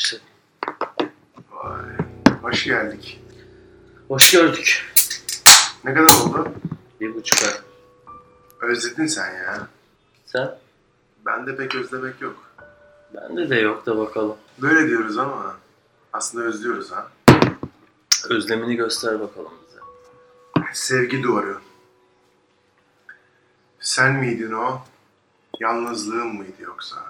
Başladım. Vay. Hoş geldik. Hoş gördük. Ne kadar oldu? Bir buçuk ay. Özledin sen ya. Sen? Bende pek özlemek yok. Bende de yok da bakalım. Böyle diyoruz ama aslında özlüyoruz ha. Özlemini göster bakalım bize. Sevgi duvarı. Sen miydin o? Yalnızlığım mıydı yoksa?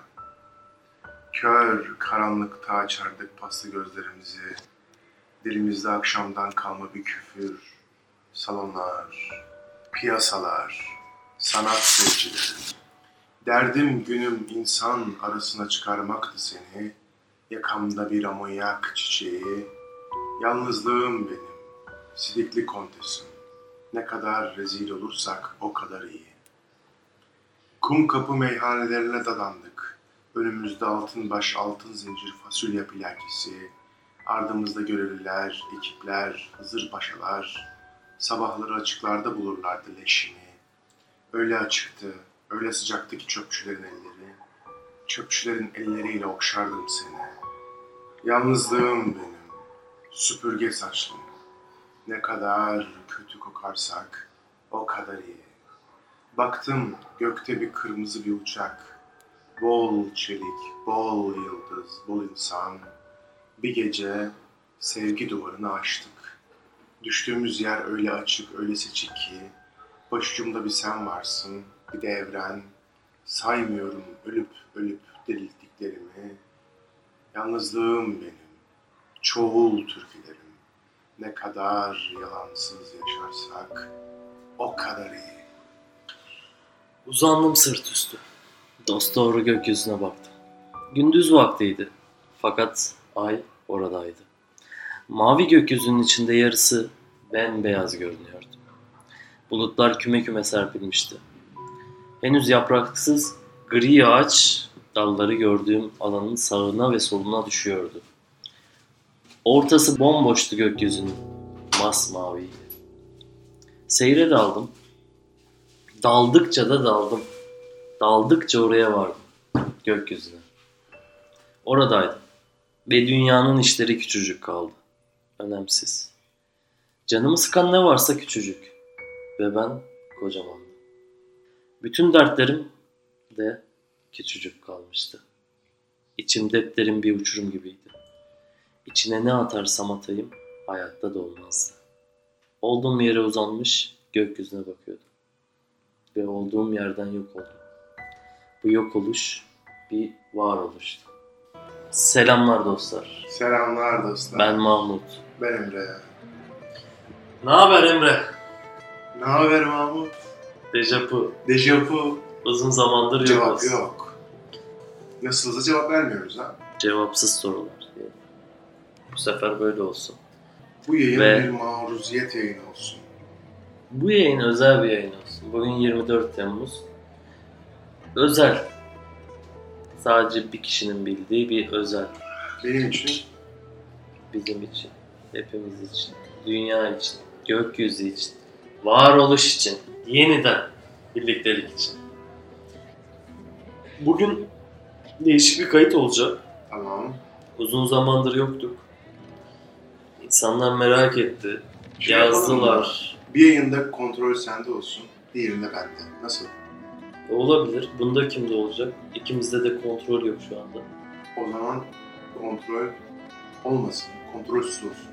Kör karanlıkta açardık paslı gözlerimizi. Dilimizde akşamdan kalma bir küfür. Salonlar, piyasalar, sanat sevgileri. Derdim günüm insan arasına çıkarmaktı seni. Yakamda bir amonyak çiçeği. Yalnızlığım benim, sidikli kontesim. Ne kadar rezil olursak o kadar iyi. Kum kapı meyhanelerine dadandık. Önümüzde altın baş, altın zincir, fasulye plakisi. Ardımızda görevliler, ekipler, hızır paşalar. Sabahları açıklarda bulurlardı leşimi. Öyle açıktı, öyle sıcaktı ki çöpçülerin elleri. Çöpçülerin elleriyle okşardım seni. Yalnızlığım benim, süpürge saçlım. Ne kadar kötü kokarsak o kadar iyi. Baktım gökte bir kırmızı bir uçak. Bol çelik, bol yıldız, bol insan. Bir gece sevgi duvarını aştık. Düştüğümüz yer öyle açık, öyle seçik ki başucumda bir sen varsın, bir de evren. Saymıyorum ölüp ölüp dirilttiklerimi. Yalnızlığım benim, çoğul türkülerim. Ne kadar yalansız yaşarsak o kadar iyi. Uzandım sırt üstü. Dost doğru gökyüzüne baktım. Gündüz vaktiydi. Fakat ay oradaydı. Mavi gökyüzünün içinde yarısı bembeyaz görünüyordu. Bulutlar küme küme serpilmişti. Henüz yapraksız gri ağaç dalları gördüğüm alanın sağına ve soluna düşüyordu. Ortası bomboştu gökyüzünün. Masmaviydi. Seyre daldım. Daldıkça da daldım. Daldıkça oraya vardım. Gökyüzüne. Oradaydım. Ve dünyanın işleri küçücük kaldı. Önemsiz. Canımı sıkan ne varsa küçücük. Ve ben kocamandım. Bütün dertlerim de küçücük kalmıştı. İçim depterin bir uçurum gibiydi. İçine ne atarsam atayım hayatta da olmazdı. Olduğum yere uzanmış gökyüzüne bakıyordum. Ve olduğum yerden yok oldum. Bu yok oluş bir varoluştu. Selamlar dostlar. Selamlar dostlar. Ben Mahmut. Ben Emre. Ne haber Emre? Ne haber Mahmut? Dejapu. Dejavu. Uzun zamandır Cevap yokuz. yok. Nasılsa cevap vermiyoruz ha. Cevapsız sorular. diye. Bu sefer böyle olsun. Bu yayın Ve- bir maruziyet yayını olsun. Bu yayın özel bir yayın olsun. Bugün 24 Temmuz. Özel. Sadece bir kişinin bildiği bir özel. Benim için Bizim için, hepimiz için, dünya için, gökyüzü için, varoluş için, yeniden birliktelik için. Bugün değişik bir kayıt olacak. tamam. Uzun zamandır yoktuk. İnsanlar merak etti. Şey yazdılar. Bir yayında kontrol sende olsun. Diğerinde bende. Nasıl? Olabilir. Bunda kimde olacak? İkimizde de kontrol yok şu anda. O zaman kontrol olmasın. Kontrolsüz olsun.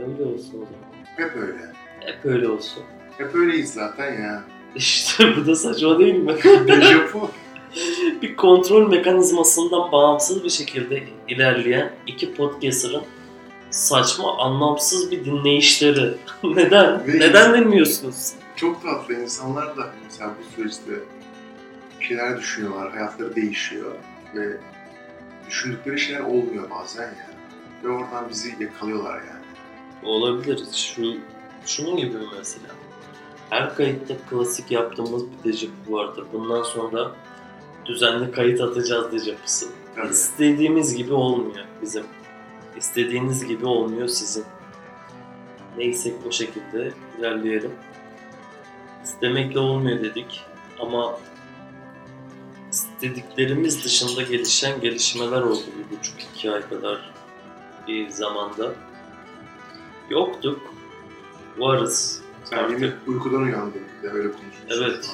Öyle olsun o zaman. Hep öyle. Hep öyle olsun. Hep öyleyiz zaten ya. İşte bu da saçma değil mi? Dejavu. bir kontrol mekanizmasından bağımsız bir şekilde ilerleyen iki podcaster'ın saçma, anlamsız bir dinleyişleri. Neden? Ve- Neden dinliyorsunuz? Çok tatlı insanlar da mesela bu süreçte bir şeyler düşünüyorlar, hayatları değişiyor ve düşündükleri şeyler olmuyor bazen yani. Ve oradan bizi yakalıyorlar yani. Olabilir. Şu, şunun gibi mesela. Her kayıtta klasik yaptığımız bir dejavu vardır. Bundan sonra düzenli kayıt atacağız dejavusu. Tabii. İstediğimiz gibi olmuyor bizim. İstediğiniz gibi olmuyor sizin. Neyse o şekilde ilerleyelim. İstemekle olmuyor dedik ama istediklerimiz dışında gelişen gelişmeler oldu bir buçuk iki ay kadar bir zamanda. Yoktuk. Varız. Sen Artık. yine uykudan uyandın bir de öyle konuşmuşsun. Evet.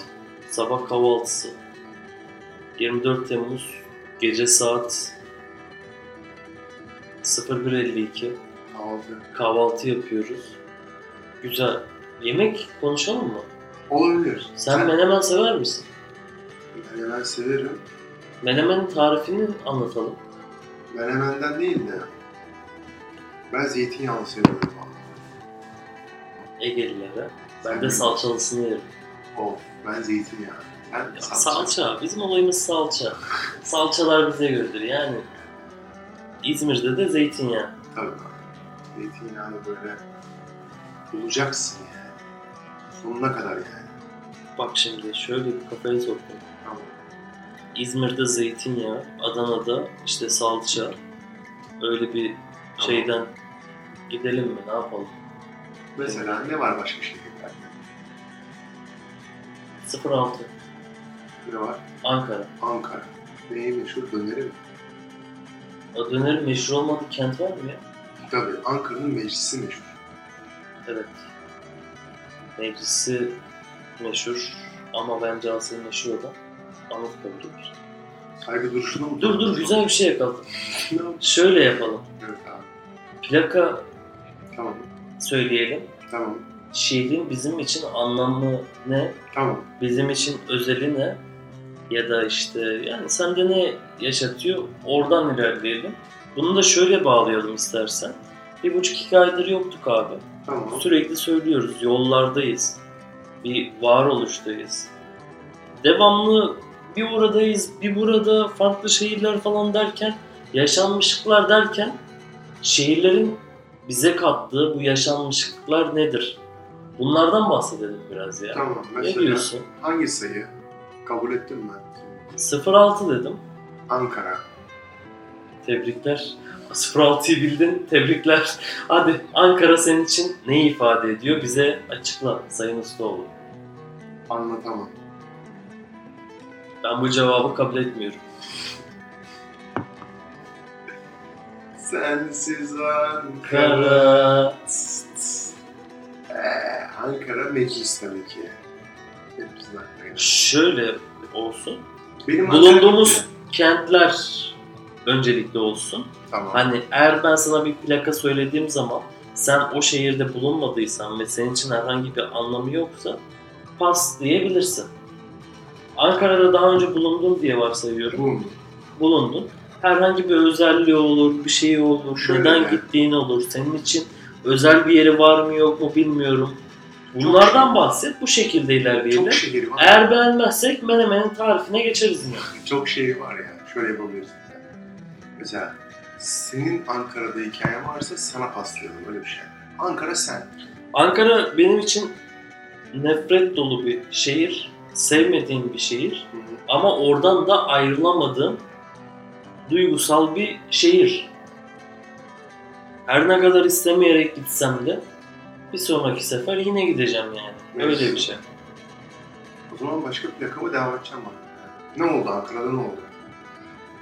Sabah kahvaltısı. 24 Temmuz gece saat 01.52 Kahvaltı. kahvaltı yapıyoruz. Güzel. Yemek konuşalım mı? Olabilir. Sen menemen sever misin? Menemen severim. Menemenin tarifini anlatalım. Menemenden değil de ben zeytinyağlı seviyorum abi. Egelilere. Ben Sen de mi? salçalısını yerim. Of ben zeytinyağı. Sen Ya, salça. salça. Bizim olayımız salça. Salçalar bize göredir yani. İzmir'de de zeytinyağı. Tabii abi. Zeytinyağını böyle bulacaksın yani. Sonuna kadar yani. Bak şimdi şöyle bir kafaya soktum. Tamam. İzmir'de zeytinyağı, Adana'da işte salça. Öyle bir şeyden gidelim mi? Ne yapalım? Mesela ne var başka şehirlerde? 06 Ne var? Ankara. Ankara. Neyi meşhur? Döneri mi? O dönerin meşhur olmadığı kent var mı ya? Tabii. Ankara'nın meclisi meşhur. Evet. Meclisi meşhur ama bence asıl meşhur olan Anıtkabir'dir. Saygı duruşuna mı? Dur dur güzel bir şey yakaladım. Şöyle yapalım. Evet abi. Plaka Tamam. söyleyelim. Tamam. Şehrin bizim için anlamı ne? Tamam. Bizim için özeli ne? Ya da işte yani sende ne yaşatıyor? Oradan ilerleyelim. Bunu da şöyle bağlayalım istersen. Bir buçuk iki aydır yoktuk abi. Tamam. Sürekli söylüyoruz. Yollardayız. Bir varoluştayız. Devamlı bir oradayız, bir burada farklı şehirler falan derken, yaşanmışlıklar derken şehirlerin bize kattığı bu yaşanmışlıklar nedir? Bunlardan bahsedelim biraz ya. Tamam. Ne Mesela diyorsun? hangi sayı? Kabul ettim ben. 06 dedim. Ankara. Tebrikler. 06'yı bildin. Tebrikler. Hadi Ankara senin için ne ifade ediyor? Bize açıkla Sayın Ustaoğlu. Anlatamam. Ben bu cevabı kabul etmiyorum. Sensiz Ankara. Kara. Ee, Ankara meclis tabii ki. Hepimizin aklına gelir. Şöyle olsun. Benim Bulunduğumuz Ankara- kentler öncelikli olsun. Tamam. Hani eğer ben sana bir plaka söylediğim zaman sen o şehirde bulunmadıysan ve senin için herhangi bir anlamı yoksa pas diyebilirsin. Ankara'da daha önce bulundun diye varsayıyorum. Bu Bulundun. Herhangi bir özelliği olur, bir şey olur, neden yani. gittiğin olur, senin için özel bir yeri var mı yok mu bilmiyorum. Bunlardan şey. bahset, bu şekilde ilerleyelim. çok şehir var. Eğer beğenmezsek menemenin tarifine geçeriz yine. Çok şey var ya. Şöyle yapabilirsin. sen. Mesela senin Ankara'da hikayen varsa sana paslayalım öyle bir şey. Ankara sen. Ankara benim için nefret dolu bir şehir, sevmediğim bir şehir ama oradan da ayrılamadığım duygusal bir şehir. Her ne kadar istemeyerek gitsem de bir sonraki sefer yine gideceğim yani. Öyle bir şey. O zaman başka plakamı devam edeceğim bak. Ne oldu Ankara'da ne oldu?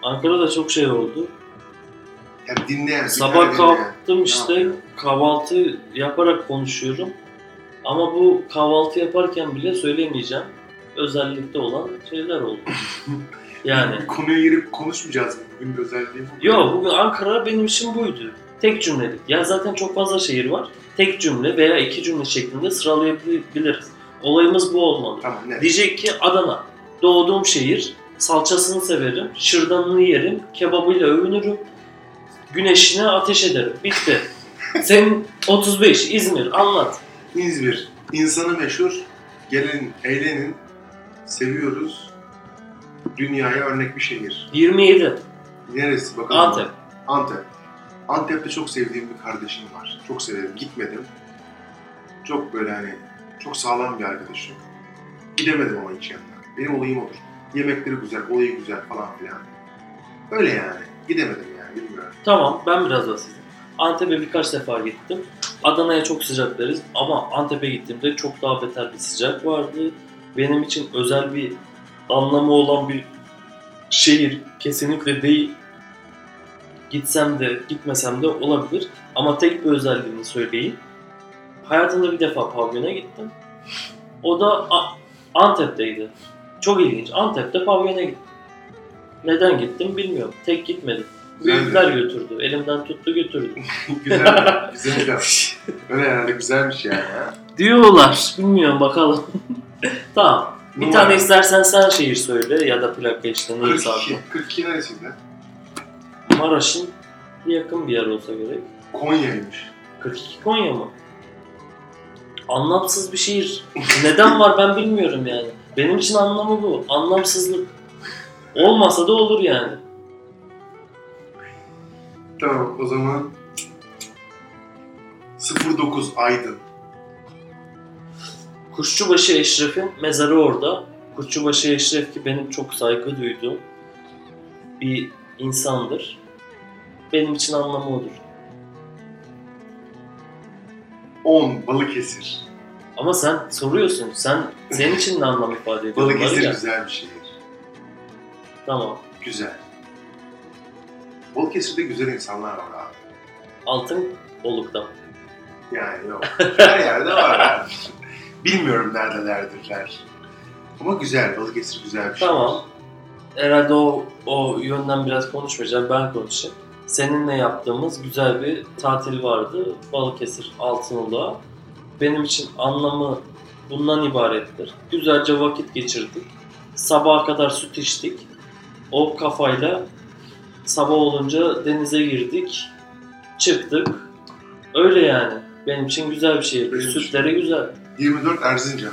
Ankara'da çok şey oldu. Ya dinleyen, bir Sabah dinleyen. kalktım işte kahvaltı yaparak konuşuyorum. Ama bu kahvaltı yaparken bile söylemeyeceğim. Özellikle olan şeyler oldu. yani konuya girip konuşmayacağız mı? Bugün özelliği bu. Yo bugün Ankara benim için buydu. Tek cümlelik. Ya zaten çok fazla şehir var. Tek cümle veya iki cümle şeklinde sıralayabiliriz. Olayımız bu olmalı. Tamam ne? Diyecek ki Adana. Doğduğum şehir. Salçasını severim. Şırdanını yerim. Kebabıyla övünürüm. Güneşine ateş ederim. Bitti. Senin 35 İzmir anlat. İzmir. İnsanı meşhur. Gelin, eğlenin. Seviyoruz. Dünyaya örnek bir şehir. 27 Neresi bakalım. Antep. Antep. Antep'te çok sevdiğim bir kardeşim var. Çok severim. Gitmedim. Çok böyle hani çok sağlam bir arkadaşım. Gidemedim ama hiç yanına. Benim olayım odur. Yemekleri güzel, olayı güzel falan filan. Öyle yani. Gidemedim yani bilmiyorum. Tamam ben biraz bahsedeyim. Antep'e birkaç defa gittim. Adana'ya çok sıcak deriz ama Antep'e gittiğimde çok daha beter bir sıcak vardı. Benim için özel bir anlamı olan bir şehir kesinlikle değil. gitsem de gitmesem de olabilir. Ama tek bir özelliğini söyleyeyim. Hayatımda bir defa pavyona gittim. O da Antep'teydi. Çok ilginç. Antep'te pavyona gittim. Neden gittim bilmiyorum. Tek gitmedim. Büyükler götürdü. Elimden tuttu götürdü. güzel, güzel. Öyle herhalde güzelmiş yani. Diyorlar. Bilmiyorum bakalım. tamam. Bir Numara. tane istersen sen şehir söyle ya da plaka işte neyse 42. abi. 42 neresiydi? Maraş'ın yakın bir yer olsa gerek. Konya'ymış. 42 Konya mı? Anlamsız bir şehir. Neden var ben bilmiyorum yani. Benim için anlamı bu. Anlamsızlık. Olmasa da olur yani. Tamam o zaman 09 Aydın. Kuşçubaşı Eşref'in mezarı orada. Kuşçubaşı Eşref ki benim çok saygı duyduğum bir insandır. Benim için anlamı odur. 10 Balıkesir. Ama sen soruyorsun. Sen senin için ne anlam ifade ediyor? Balıkesir ya? güzel bir şehir. Tamam. Güzel. Balıkesir'de güzel insanlar var abi. Altın olukta. Yani yok. Her yerde var yani. Bilmiyorum neredelerdirler. Ama güzel. Balıkesir güzel bir şehir. Tamam. Herhalde o, o yönden biraz konuşmayacağım. Ben konuşayım. Seninle yaptığımız güzel bir tatil vardı. Balıkesir Altınoluk'a. Benim için anlamı bundan ibarettir. Güzelce vakit geçirdik. Sabaha kadar süt içtik. O kafayla sabah olunca denize girdik. Çıktık. Öyle yani. Benim için güzel bir şey. Sütleri güzel. 24 Erzincan.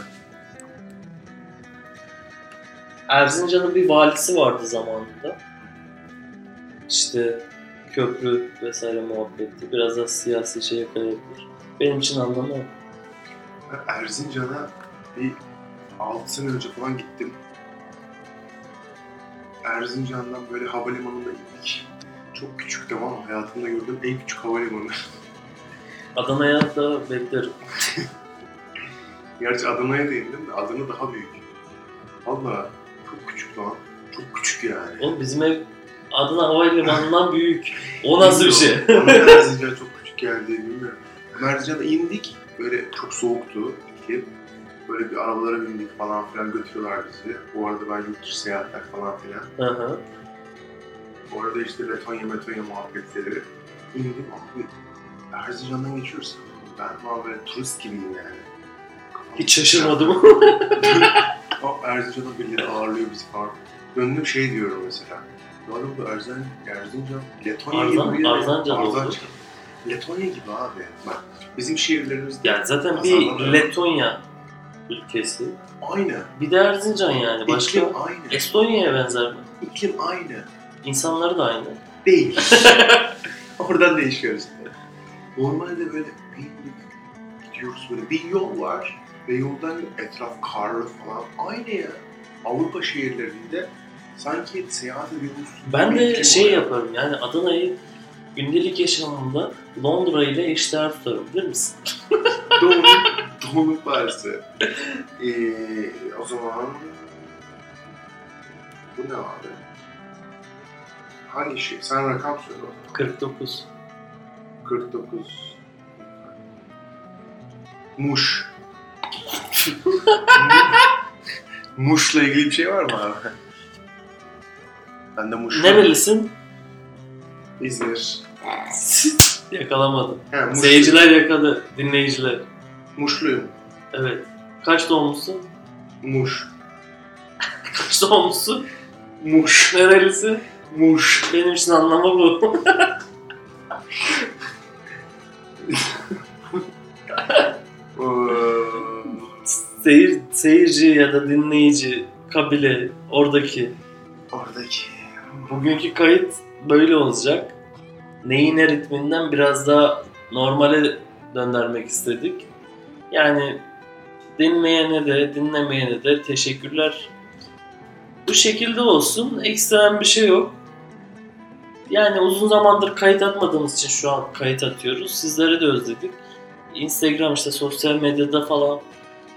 Erzincan'ın bir valisi vardı zamanında. İşte köprü vesaire muhabbeti. Biraz da siyasi şeye kayabilir. Benim için anlamı o. Erzincan'a bir 6 sene önce falan gittim. Erzincan'dan böyle havalimanına indik. Çok küçüktü ama hayatımda gördüğüm en küçük havalimanı. Adana'ya da beklerim. Gerçi Adana'ya da indim de Adana daha büyük. Valla çok küçük lan. Çok küçük yani. Oğlum bizim ev Adana Havalimanı'ndan büyük. O nasıl bir şey? Erzincan çok küçük geldi bilmiyorum. Ama Erzincan'a indik. Böyle çok soğuktu. İki. Böyle bir arabalara bindik falan filan götürüyorlar bizi. Bu arada ben yurt dışı seyahatler falan filan. Hı hı. Bu arada işte Letonya Metonya muhabbetleri. İndim abi. Erzincan'dan geçiyoruz. Ben böyle turist gibiyim yani. Hiç şaşırmadım. O Erzincan'da birileri ağırlıyor bizi falan. Döndüm şey diyorum mesela. Oğlum bu Erzen, Erzincan, Letonya Arzan- gibi bir yer. Arzanca da oldu. Letonya gibi abi. Bak bizim şehirlerimizde yani zaten bir. Letonya ülkesi. aynı. Bir de Erzincan yani. Başka İklim aynı. Estonya'ya benzer mi? İklim aynı. İnsanları da aynı. Değil. Oradan değişiyoruz. Normalde böyle bindik gidiyoruz böyle bir yol var ve yoldan etraf karlı falan aynı ya. Avrupa şehirlerinde sanki seyahat ediyormuşsun. Ben de şey yaparım yani Adana'yı gündelik yaşamımda Londra ile eşdeğer tutarım bilir misin? Doğum, doğum Paris'i. Ee, o zaman bu ne abi? Hangi şey? Sen rakam söyle o zaman. 49. 49 Muş. Muş'la ilgili bir şey var mı abi? Ben de Muş. Nerelisin? İzmir. Yakalamadım. Muş, Seyirciler yakaladı, dinleyiciler. Muşluyum. Evet. Kaç doğumlusun? Muş. Kaç doğumlusun? Muş. Nerelisin? Muş. Benim için anlamı bu. Seyir, seyirci ya da dinleyici, kabile, oradaki. oradaki. Bugünkü kayıt böyle olacak. Neyine ritminden biraz daha normale döndürmek istedik. Yani dinleyene de dinlemeyene de teşekkürler. Bu şekilde olsun. Ekstrem bir şey yok. Yani uzun zamandır kayıt atmadığımız için şu an kayıt atıyoruz. Sizleri de özledik. Instagram işte sosyal medyada falan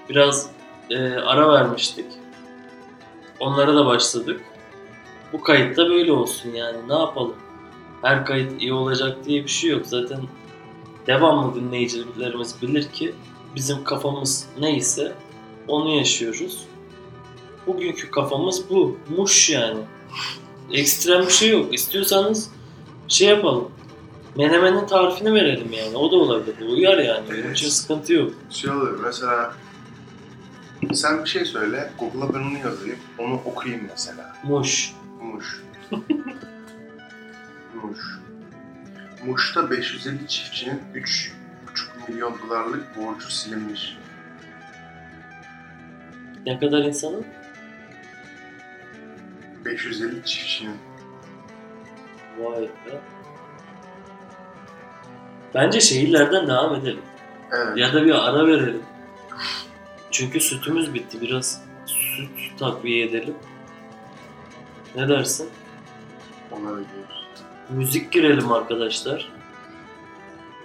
biraz e, ara vermiştik. Onlara da başladık. Bu kayıtta böyle olsun yani ne yapalım. her kayıt iyi olacak diye bir şey yok. Zaten devamlı dinleyicilerimiz bilir ki bizim kafamız neyse onu yaşıyoruz. Bugünkü kafamız bu. Muş yani. Ekstrem bir şey yok. İstiyorsanız şey yapalım. Menemenin tarifini verelim yani. O da olabilir. Uyar yani. Benim için sıkıntı yok. Şey oluyor mesela sen bir şey söyle, Google'a ben onu yazayım, onu okuyayım mesela. Muş. Muş. Muş. Muş'ta 550 çiftçinin 3,5 milyon dolarlık borcu silinmiş. Ne kadar insanın? 550 çiftçinin. Vay be. Bence şehirlerden devam edelim. Evet. Ya da bir ara verelim. Çünkü sütümüz bitti. Biraz süt takviye edelim. Ne dersin? Ona ödüyoruz. Müzik girelim arkadaşlar.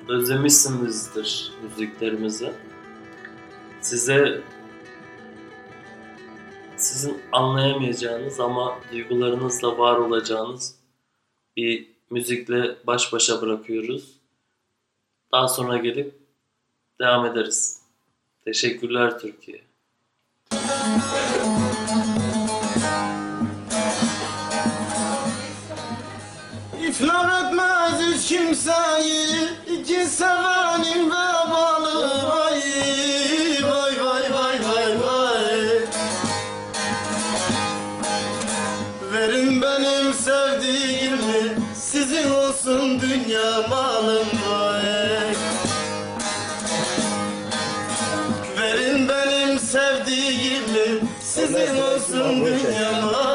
Özlemişsinizdir müziklerimizi. Size sizin anlayamayacağınız ama duygularınızla var olacağınız bir müzikle baş başa bırakıyoruz. Daha sonra gelip devam ederiz. Teşekkürler Türkiye. İflah etmez hiç kimseyi iki sevenin vebalı. Vay vay vay vay vay vay. Verin benim sevdiğimi sizin olsun dünya malım sevdiğimi sizin olsun dünya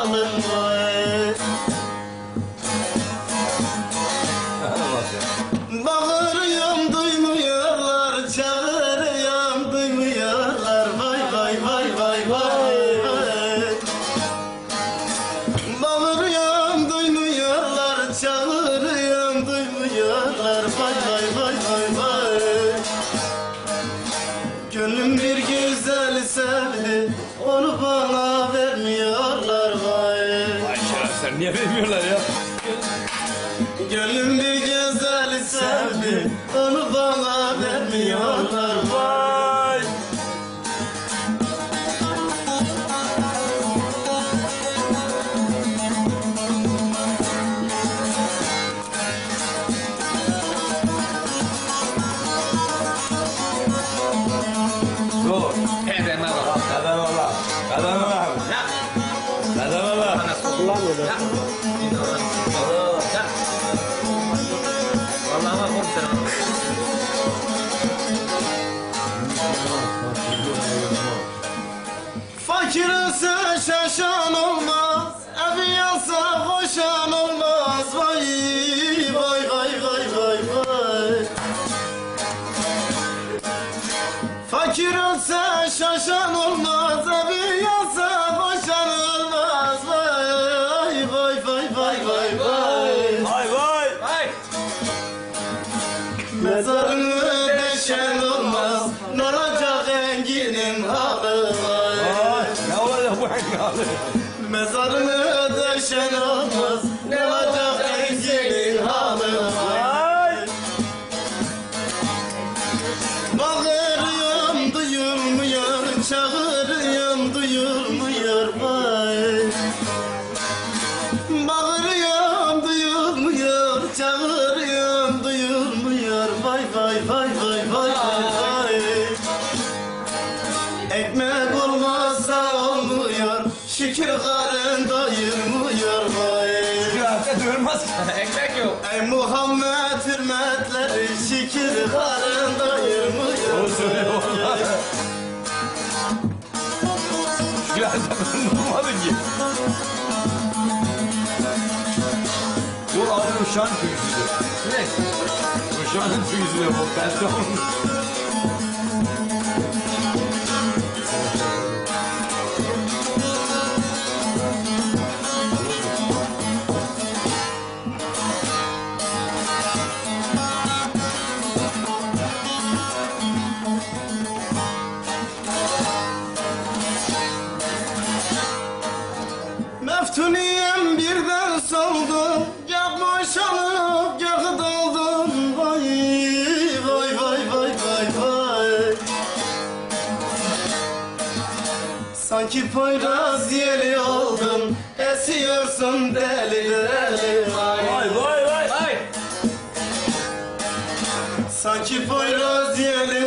Hedeme bak. Bak. Fakir ise şaşan olmaz Evi yansa koşan olmaz vay vay vay vay vay Fakir ise şaşan olmaz Bu adı Uşan tüysüdür. Ne? Uşan'ın tüysüdür bu. Ben de Sanki Poyraz yeli oldum Esiyorsun deli deli vay Vay vay vay vay. Sanki Poyraz yeli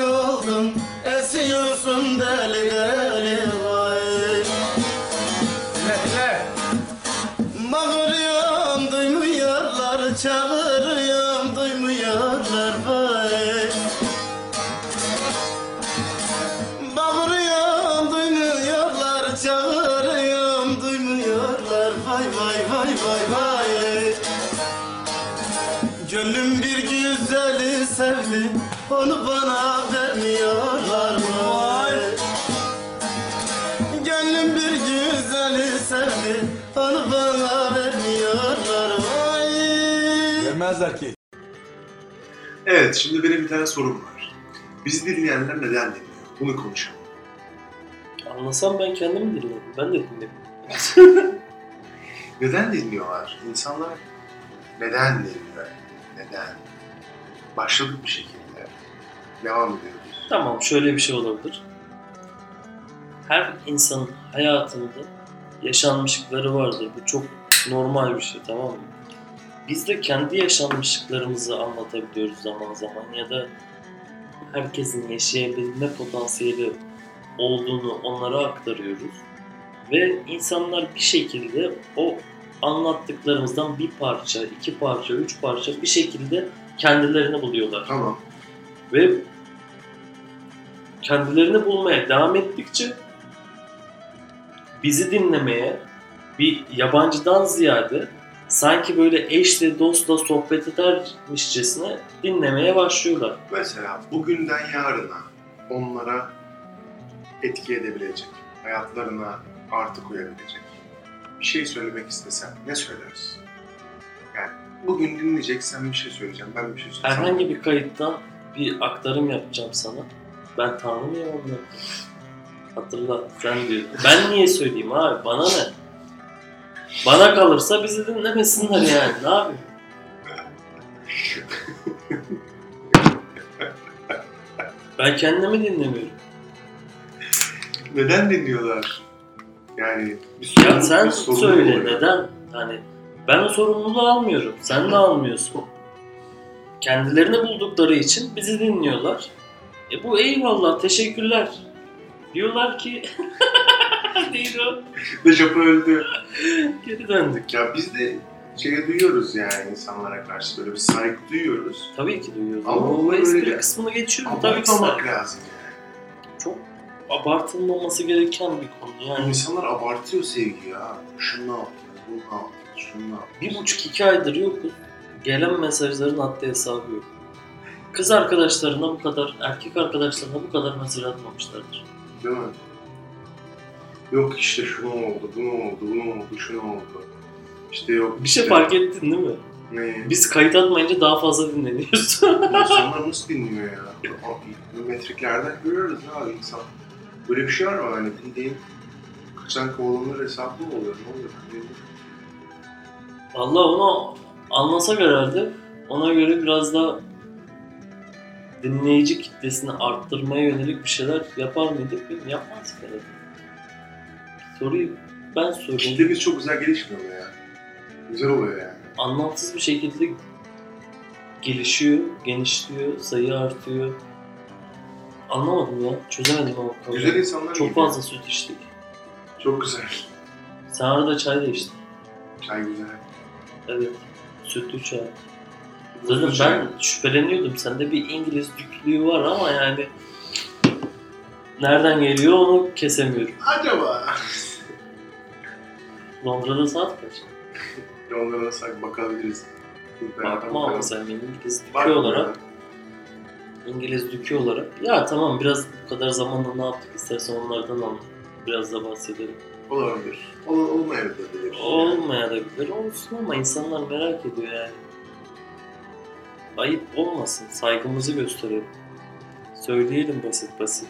Evet, şimdi benim bir tane sorum var. Bizi dinleyenler neden dinliyor? Bunu konuşalım. Anlasam ben kendimi dinlerim. Ben de dinlerim. Neden dinliyorlar? İnsanlar neden dinliyor? Neden? Başladık bir şekilde. Devam ediyoruz. Tamam şöyle bir şey olabilir. Her insanın hayatında yaşanmışlıkları vardır. Bu çok normal bir şey tamam mı? Biz de kendi yaşanmışlıklarımızı anlatabiliyoruz zaman zaman ya da herkesin yaşayabilme potansiyeli olduğunu onlara aktarıyoruz. Ve insanlar bir şekilde o anlattıklarımızdan bir parça, iki parça, üç parça bir şekilde kendilerini buluyorlar. Tamam. Ve kendilerini bulmaya devam ettikçe bizi dinlemeye bir yabancıdan ziyade sanki böyle eşle dostla sohbet edermişçesine dinlemeye başlıyorlar. Mesela bugünden yarına onlara etki edebilecek, hayatlarına artı koyabilecek bir şey söylemek istesen ne söylersin? Yani bugün dinleyeceksen bir şey söyleyeceğim, ben bir şey söyleyeceğim. Herhangi bir kayıttan bir aktarım yapacağım sana. Ben tanımıyorum onları. Hatırla sen diyor. Ben niye söyleyeyim abi bana ne? Bana kalırsa bizi dinlemesinler yani ne yapayım? Ben kendimi dinlemiyorum. Neden dinliyorlar? Yani bir Ya sorun- sen bir sorun söyle oluyor. neden? Hani ben o sorumluluğu almıyorum. Sen de almıyorsun. Kendilerini buldukları için bizi dinliyorlar. E bu eyvallah teşekkürler. Diyorlar ki değil o. Recep öldü. Geri döndük. Ya biz de şey duyuyoruz yani insanlara karşı böyle bir saygı duyuyoruz. Tabii ki duyuyoruz. Ama Ama o espri bir- kısmını geçiyorum. Tabii ki saygı. lazım yani. Çok abartılmaması gereken bir konu. Yani İnsanlar abartıyor sevgi ya. Şunu ne yaptınız, bunu ne yaptınız, şunu ne yaptınız. bir buçuk iki aydır yokuz. Gelen mesajların haddi hesabı yok. Kız arkadaşlarına bu kadar, erkek arkadaşlarına bu kadar mesaj atmamışlardır. Değil mi? Yok işte şunu oldu, bunu oldu, bunu oldu, şunu oldu. İşte yok Bir şey işte- fark ettin değil mi? Ne? Biz kayıt atmayınca daha fazla dinleniyoruz. İnsanlar nasıl dinliyor ya? Metriklerden görüyoruz ya insan. Böyle bir şey var mı? Hani bildiğin kaçan kovalanır hesabı mı oluyor? Ne oluyor? Vallahi onu anlasak herhalde ona göre biraz da dinleyici kitlesini arttırmaya yönelik bir şeyler yapar mıydık? Yapmazdık herhalde. Soruyu ben sorayım. Kitlemiz çok güzel gelişmiyor ya? Güzel oluyor yani. Anlamsız bir şekilde gelişiyor, genişliyor, sayı artıyor. Anlamadım ya. Çözemedim ama konuyu. Güzel insanlar Çok gibi. fazla süt içtik. Çok güzel. Sen arada çay da içtin. Çay güzel. Evet. Sütlü çay. Zaten Sütlü çay. ben şüpheleniyordum. Sende bir İngiliz düklüğü var ama yani nereden geliyor onu kesemiyorum. Acaba? Londra'da saat kaç? Onlara nasıl bakabiliriz? Bakma ama sen İngiliz dükü Bakma. olarak İngiliz dükü olarak ya tamam biraz bu kadar zamanda ne yaptık istersen onlardan anlat. Biraz da bahsedelim. Olabilir. Ol, olmayabilir. Olmayabilir olsun ama insanlar merak ediyor yani. Ayıp olmasın. Saygımızı gösterelim. Söyleyelim basit basit.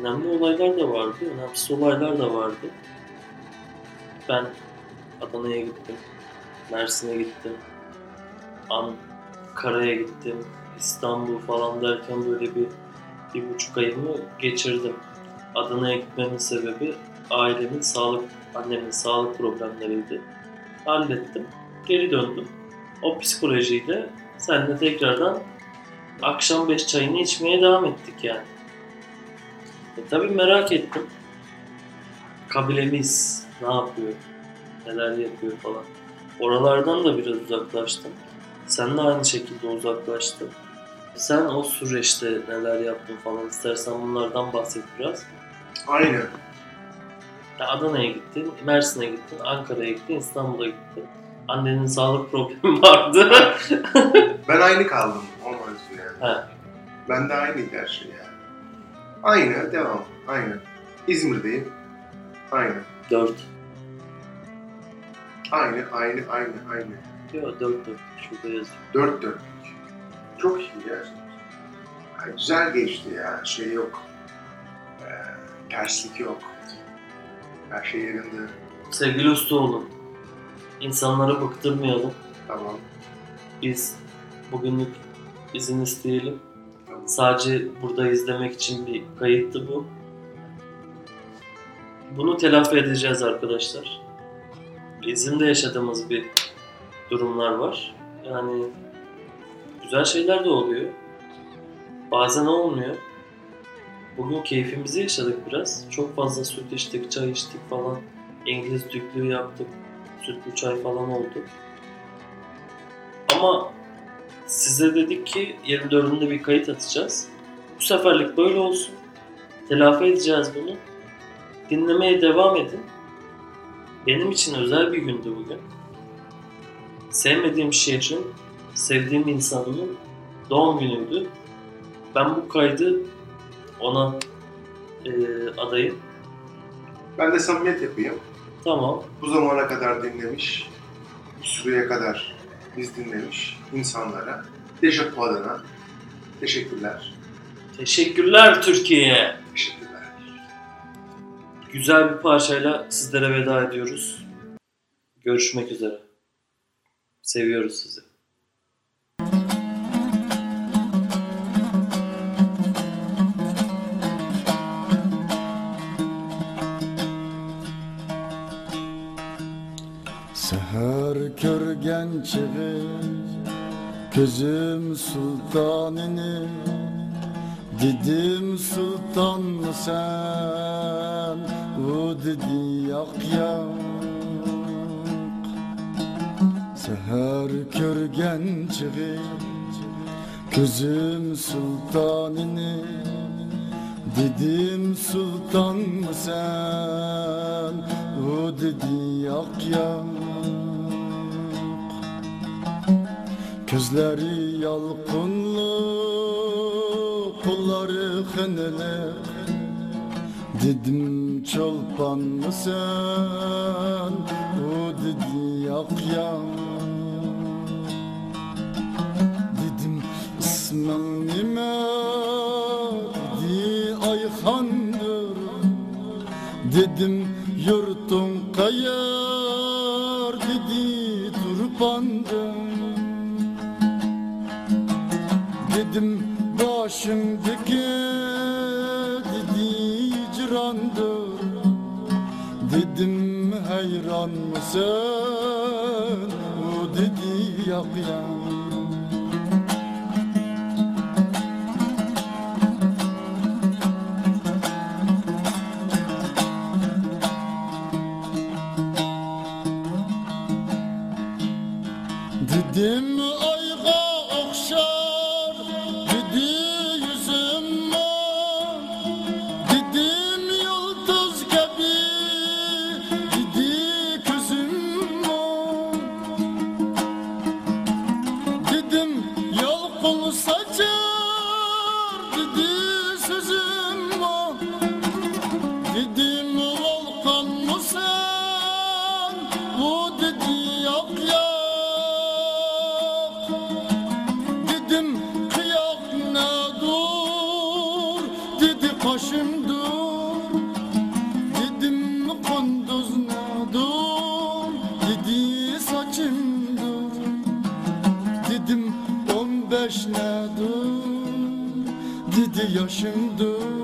Önemli olaylar da vardı. Önemsiz olaylar da vardı. Ben Adana'ya gittim. Mersin'e gittim. Ankara'ya gittim. İstanbul falan derken böyle bir bir buçuk ayımı geçirdim. Adana'ya gitmemin sebebi ailemin sağlık, annemin sağlık problemleriydi. Hallettim. Geri döndüm. O psikolojiyle seninle tekrardan akşam 5 çayını içmeye devam ettik yani. E tabii merak ettim. Kabilemiz ne yapıyor, neler yapıyor falan. Oralardan da biraz uzaklaştım. Sen de aynı şekilde uzaklaştın. Sen o süreçte neler yaptın falan istersen bunlardan bahset biraz. Aynen. Ya Adana'ya gittin, Mersin'e gittin, Ankara'ya gittin, İstanbul'a gittin. Annenin sağlık problemi vardı. Ben aynı kaldım. Olmaz yani. He. Ben de aynıydı her şey yani. Aynı, devam. Aynı. İzmir'deyim. Aynı. Dört. Aynı, aynı, aynı, aynı. Yok dört dört. Şurada yazıyor. Dört dörtlük. Çok iyi gerçekten. Yani güzel geçti ya. Şey yok. Ee, terslik yok. Her şey yerinde. Sevgili Ustaoğlu, insanlara bıktırmayalım. Tamam. Biz bugünlük izin isteyelim. Tamam. Sadece burada izlemek için bir kayıttı bu. Bunu telafi edeceğiz arkadaşlar. Bizim de yaşadığımız bir durumlar var. Yani güzel şeyler de oluyor. Bazen olmuyor. Bugün keyfimizi yaşadık biraz. Çok fazla süt içtik, çay içtik falan. İngiliz düklüğü yaptık. Sütlü çay falan oldu. Ama size dedik ki 24'ünde bir kayıt atacağız. Bu seferlik böyle olsun. Telafi edeceğiz bunu. Dinlemeye devam edin. Benim için özel bir gündü bugün. Sevmediğim şehrin, sevdiğim insanın doğum günüydü. Ben bu kaydı ona eee adayım. Ben de samimiyet yapayım. Tamam. Bu zamana kadar dinlemiş, bu süreye kadar biz dinlemiş insanlara, Dejapu adına teşekkürler. Teşekkürler Türkiye. Teşekkürler. Güzel bir parçayla sizlere veda ediyoruz. Görüşmek üzere. Seviyoruz sizi. Seher körgen çıgır Gözüm sultanını Dedim sultan mı sen O dedi yak yak. Seher körgen çıgır Gözüm sultanını. Dedim sultan mı sen O dedi yak yak. Gözleri yalqınlı Kolları hınılı Dedim çolpan mı sen? O dedi yak yak Dedim ismen sözü dur